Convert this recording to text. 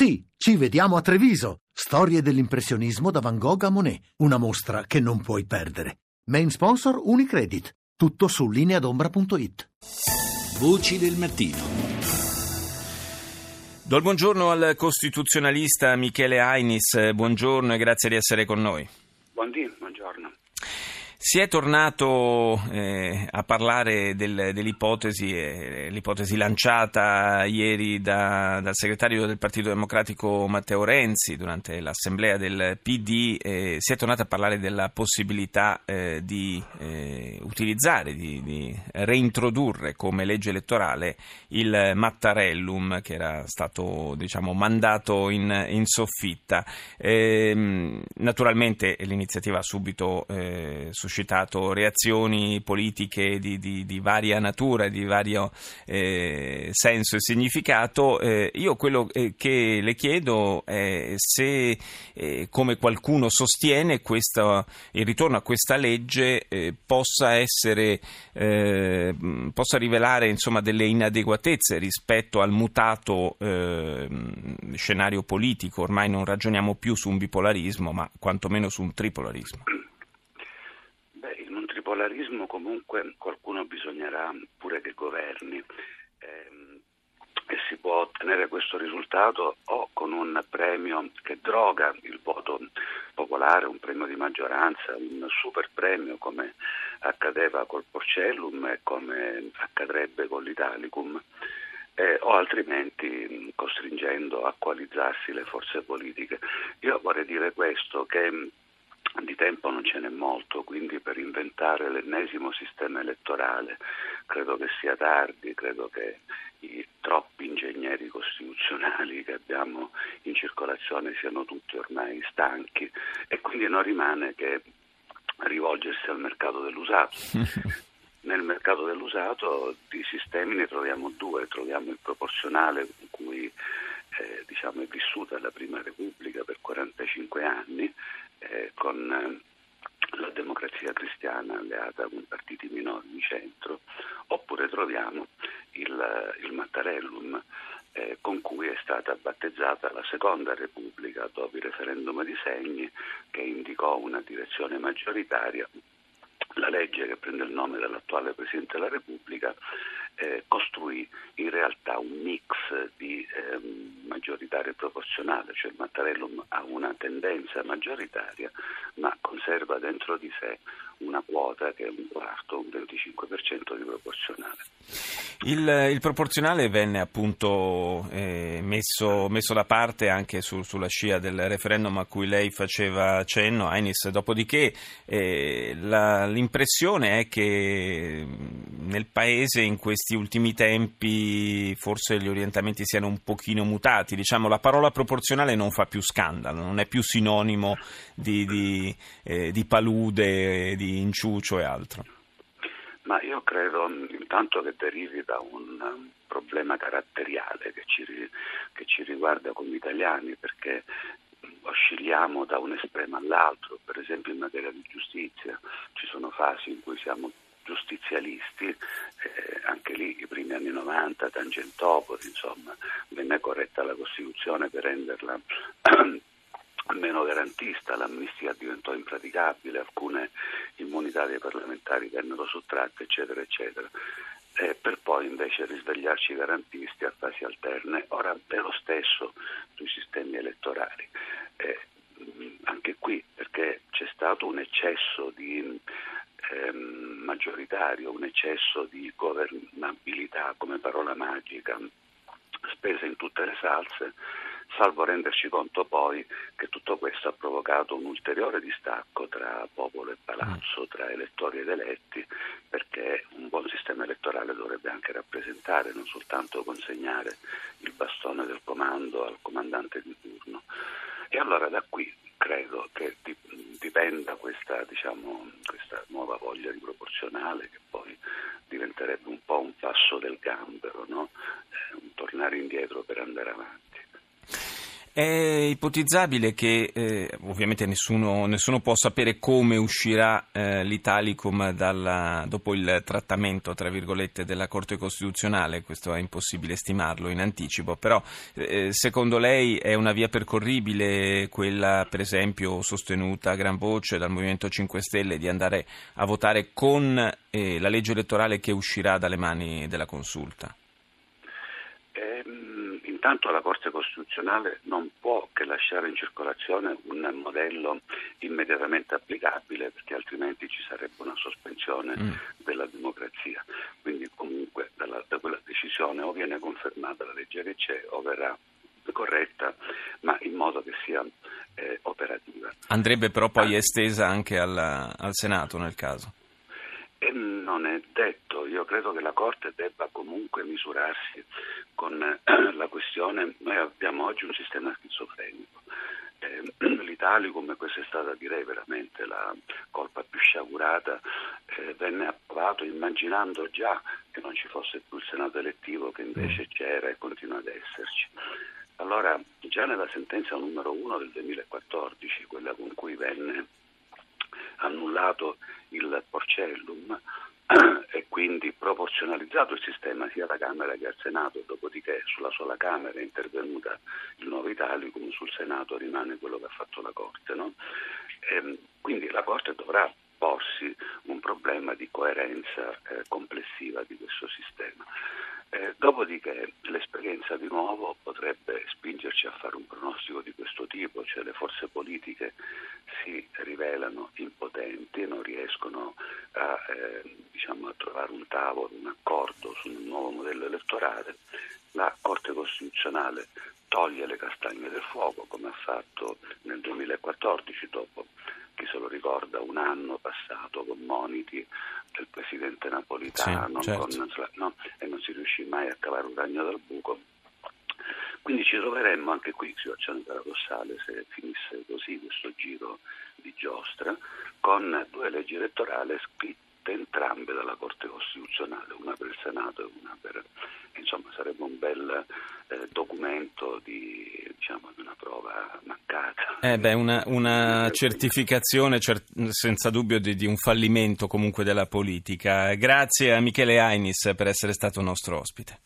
Sì, ci vediamo a Treviso. Storie dell'impressionismo da Van Gogh a Monet. Una mostra che non puoi perdere. Main sponsor Unicredit. Tutto su lineadombra.it. Voci del mattino. Do il buongiorno al costituzionalista Michele Ainis. Buongiorno e grazie di essere con noi. Buondì, buongiorno. Si è tornato eh, a parlare del, dell'ipotesi, eh, l'ipotesi lanciata ieri da, dal segretario del Partito Democratico Matteo Renzi durante l'assemblea del PD, eh, si è tornato a parlare della possibilità eh, di eh, utilizzare, di, di, reintrodurre come legge elettorale il Mattarellum che era stato diciamo, mandato in, in soffitta. Ehm, naturalmente l'iniziativa ha subito eh, suscitato reazioni politiche di, di, di varia natura, di vario eh, senso e significato. Eh, io quello eh, che le chiedo è se, eh, come qualcuno sostiene, questo, il ritorno a questa legge eh, possa essere, possa rivelare insomma, delle inadeguatezze rispetto al mutato scenario politico. Ormai non ragioniamo più su un bipolarismo, ma quantomeno su un tripolarismo bipolarismo comunque qualcuno bisognerà pure che governi ehm, e si può ottenere questo risultato o con un premio che droga il voto popolare, un premio di maggioranza, un super premio come accadeva col Porcellum e come accadrebbe con l'Italicum. Eh, o altrimenti costringendo a coalizzarsi le forze politiche. Io vorrei dire questo, che di tempo non ce n'è molto, quindi per inventare l'ennesimo sistema elettorale credo che sia tardi, credo che i troppi ingegneri costituzionali che abbiamo in circolazione siano tutti ormai stanchi e quindi non rimane che rivolgersi al mercato dell'usato. Nel mercato dell'usato di sistemi ne troviamo due, troviamo il proporzionale con cui eh, diciamo, è vissuta la Prima Repubblica per 45 anni eh, con eh, la democrazia cristiana alleata con partiti minori di centro, oppure troviamo il, il Mattarellum eh, con cui è stata battezzata la Seconda Repubblica dopo il referendum di Segni che indicò una direzione maggioritaria. La legge che prende il nome dall'attuale Presidente della Repubblica eh, costruì in realtà un mix di eh, maggioritario e proporzionale, cioè il Mattarellum ha una tendenza maggioritaria ma conserva dentro di sé una quota che è un quarto, un 25% di proporzionale. Il, il proporzionale venne appunto eh, messo, messo, da parte anche su, sulla scia del referendum a cui lei faceva cenno, Ainis, dopodiché eh, la, l'impressione è che nel Paese in questi ultimi tempi forse gli orientamenti siano un pochino mutati, diciamo la parola proporzionale non fa più scandalo, non è più sinonimo di, di, eh, di palude, di inciucio e altro. Ma io credo intanto che derivi da un problema caratteriale che ci, che ci riguarda come italiani, perché oscilliamo da un estremo all'altro, per esempio in materia di giustizia ci sono fasi in cui siamo giustizialisti, eh, anche lì i primi anni 90, Tangentopoli, insomma, venne corretta la Costituzione per renderla meno garantista, l'amnistia diventò impraticabile, alcune immunità dei parlamentari vennero sottratte, eccetera, eccetera. Eh, per poi invece risvegliarci garantisti a fasi alterne. Ora è lo stesso sui sistemi elettorali. Eh, anche qui perché c'è stato un eccesso di ehm, maggioritario, un eccesso di governabilità come parola magica spesa in tutte le salse salvo renderci conto poi che tutto questo ha provocato un ulteriore distacco tra popolo e palazzo, tra elettori ed eletti, perché un buon sistema elettorale dovrebbe anche rappresentare, non soltanto consegnare il bastone del comando al comandante di turno. E allora da qui credo che dipenda questa, diciamo, questa nuova voglia di proporzionale che poi diventerebbe un po' un passo del gambero, no? eh, un tornare indietro per andare avanti. È ipotizzabile che eh, ovviamente nessuno, nessuno, può sapere come uscirà eh, l'Italicum dalla, dopo il trattamento tra virgolette, della Corte Costituzionale, questo è impossibile stimarlo in anticipo, però eh, secondo lei è una via percorribile quella per esempio sostenuta a gran voce dal Movimento 5 Stelle di andare a votare con eh, la legge elettorale che uscirà dalle mani della consulta? Intanto la Corte Costituzionale non può che lasciare in circolazione un modello immediatamente applicabile perché altrimenti ci sarebbe una sospensione mm. della democrazia. Quindi comunque dalla, da quella decisione o viene confermata la legge che c'è o verrà corretta, ma in modo che sia eh, operativa. Andrebbe però poi ah. estesa anche alla, al Senato nel caso? E non è detto, io credo che la Corte debba comunque misurarsi con eh, la questione, noi abbiamo oggi un sistema schizofrenico, eh, l'Italicum, questa è stata direi veramente la colpa più sciagurata, eh, venne approvato immaginando già che non ci fosse più il Senato elettivo che invece c'era e continua ad esserci. Allora, già nella sentenza numero 1 del 2014, quella con cui venne annullato il porcellum e quindi proporzionalizzato il sistema sia alla Camera che al Senato, dopodiché sulla sola Camera è intervenuta il nuovo Italicum, sul Senato rimane quello che ha fatto la Corte. No? Ehm, quindi la Corte dovrà porsi un problema di coerenza eh, complessiva di questo sistema. Eh, dopodiché l'esperienza di nuovo potrebbe spingerci a fare un pronostico di tipo, cioè le forze politiche si rivelano impotenti e non riescono a, eh, diciamo, a trovare un tavolo, un accordo su un nuovo modello elettorale, la Corte Costituzionale toglie le castagne del fuoco come ha fatto nel 2014 dopo chi se lo ricorda, un anno passato con moniti del presidente napolitano sì, certo. con, no, e non si riuscì mai a cavare un ragno dal buco. Quindi ci troveremmo anche qui, situazione paradossale, se finisse così questo giro di giostra, con due leggi elettorali scritte entrambe dalla Corte Costituzionale, una per il Senato e una per... insomma sarebbe un bel eh, documento di, diciamo, di, una prova mancata. Eh beh, una, una certificazione cer- senza dubbio di, di, un fallimento comunque della politica. Grazie a Michele Ainis per essere stato nostro ospite.